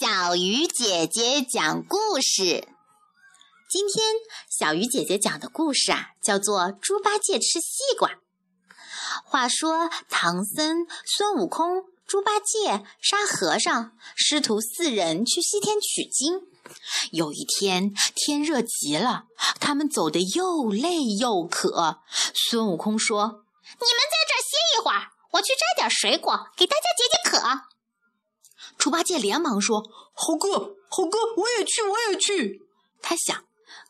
小鱼姐姐讲故事。今天小鱼姐姐讲的故事啊，叫做《猪八戒吃西瓜》。话说唐僧、孙悟空、猪八戒、沙和尚师徒四人去西天取经。有一天天热极了，他们走得又累又渴。孙悟空说：“你们在这歇一会儿，我去摘点水果给大家解解渴。”猪八戒连忙说：“猴哥，猴哥，我也去，我也去。”他想，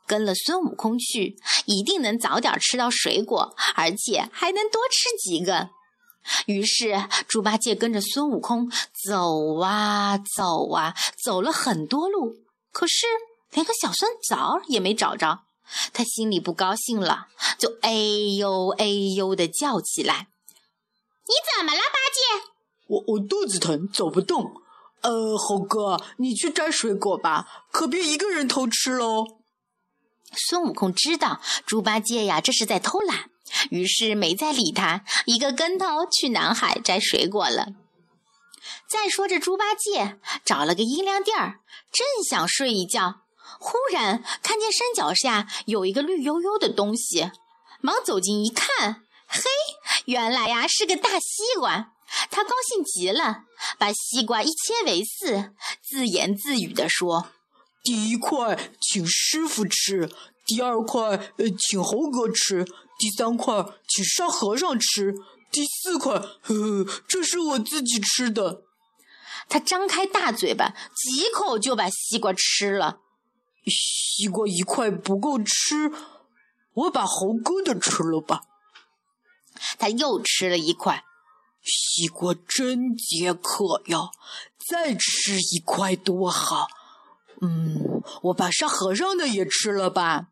跟了孙悟空去，一定能早点吃到水果，而且还能多吃几个。于是，猪八戒跟着孙悟空走啊走啊，走了很多路，可是连个小酸枣也没找着。他心里不高兴了，就哎呦哎呦的叫起来：“你怎么了，八戒？我我肚子疼，走不动。”呃，猴哥，你去摘水果吧，可别一个人偷吃喽。孙悟空知道猪八戒呀，这是在偷懒，于是没再理他，一个跟头去南海摘水果了。再说这猪八戒找了个阴凉地儿，正想睡一觉，忽然看见山脚下有一个绿油油的东西，忙走近一看，嘿，原来呀是个大西瓜。他高兴极了，把西瓜一切为四，自言自语地说：“第一块请师傅吃，第二块呃请猴哥吃，第三块请沙和尚吃，第四块呵呵这是我自己吃的。”他张开大嘴巴，几口就把西瓜吃了。西瓜一块不够吃，我把猴哥的吃了吧。他又吃了一块。西瓜真解渴呀，再吃一块多好。嗯，我把沙和尚的也吃了吧。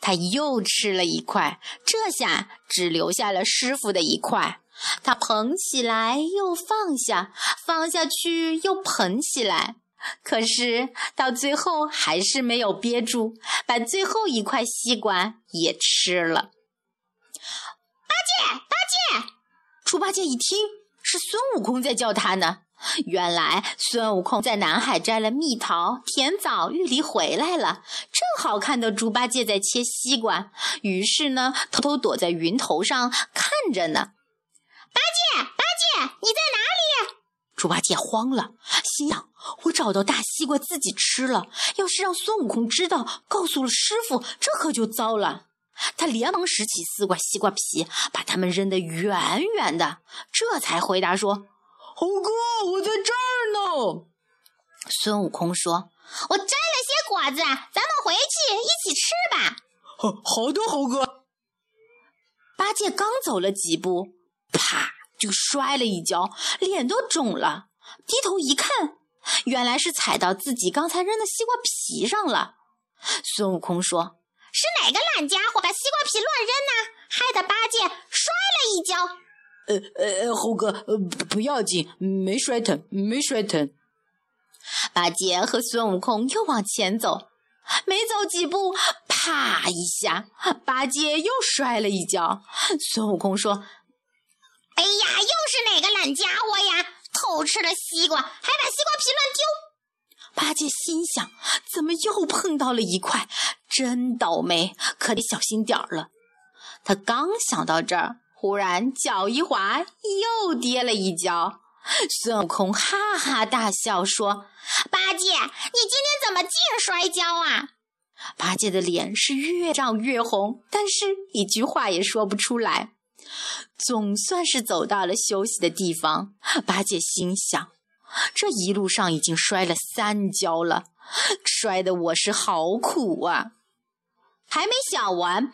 他又吃了一块，这下只留下了师傅的一块。他捧起来又放下，放下去又捧起来，可是到最后还是没有憋住，把最后一块西瓜也吃了。八戒，猪八戒一听是孙悟空在叫他呢，原来孙悟空在南海摘了蜜桃、甜枣、玉梨回来了，正好看到猪八戒在切西瓜，于是呢偷偷躲在云头上看着呢。八戒，八戒，你在哪里？猪八戒慌了，心想：我找到大西瓜自己吃了，要是让孙悟空知道，告诉了师傅，这可就糟了。他连忙拾起四块西瓜皮，把它们扔得远远的，这才回答说：“猴哥，我在这儿呢。”孙悟空说：“我摘了些果子，咱们回去一起吃吧。”“好好的，猴哥。”八戒刚走了几步，啪就摔了一跤，脸都肿了。低头一看，原来是踩到自己刚才扔的西瓜皮上了。孙悟空说。是哪个懒家伙把西瓜皮乱扔呢？害得八戒摔了一跤。呃呃，猴哥，呃不要紧，没摔疼，没摔疼。八戒和孙悟空又往前走，没走几步，啪一下，八戒又摔了一跤。孙悟空说：“哎呀，又是哪个懒家伙呀？偷吃了西瓜，还把西瓜皮乱丢。”八戒心想：怎么又碰到了一块？真倒霉，可得小心点儿了。他刚想到这儿，忽然脚一滑，又跌了一跤。孙悟空哈哈大笑说：“八戒，你今天怎么净摔跤啊？”八戒的脸是越涨越红，但是一句话也说不出来。总算是走到了休息的地方。八戒心想。这一路上已经摔了三跤了，摔得我是好苦啊！还没想完，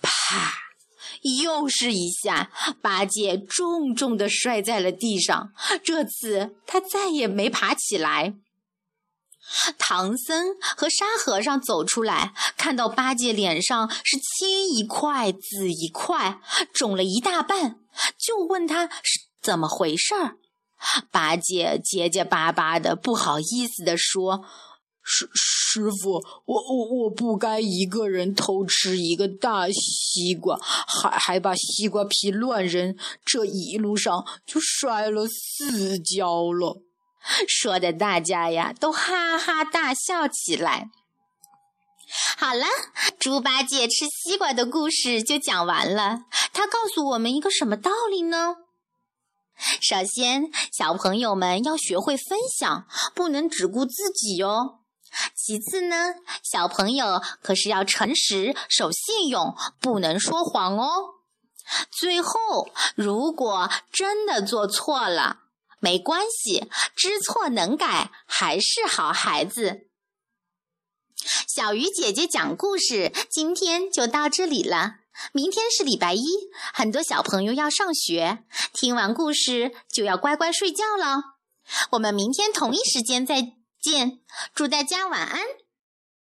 啪，又是一下，八戒重重的摔在了地上。这次他再也没爬起来。唐僧和沙和尚走出来，看到八戒脸上是青一块紫一块，肿了一大半，就问他是怎么回事儿。八戒结结巴巴的，不好意思的说：“师师傅，我我我不该一个人偷吃一个大西瓜，还还把西瓜皮乱扔，这一路上就摔了四跤了。”说的大家呀都哈哈大笑起来。好了，猪八戒吃西瓜的故事就讲完了。他告诉我们一个什么道理呢？首先，小朋友们要学会分享，不能只顾自己哟。其次呢，小朋友可是要诚实、守信用，不能说谎哦。最后，如果真的做错了，没关系，知错能改，还是好孩子。小鱼姐姐讲故事，今天就到这里了。明天是礼拜一，很多小朋友要上学，听完故事就要乖乖睡觉了。我们明天同一时间再见，祝大家晚安。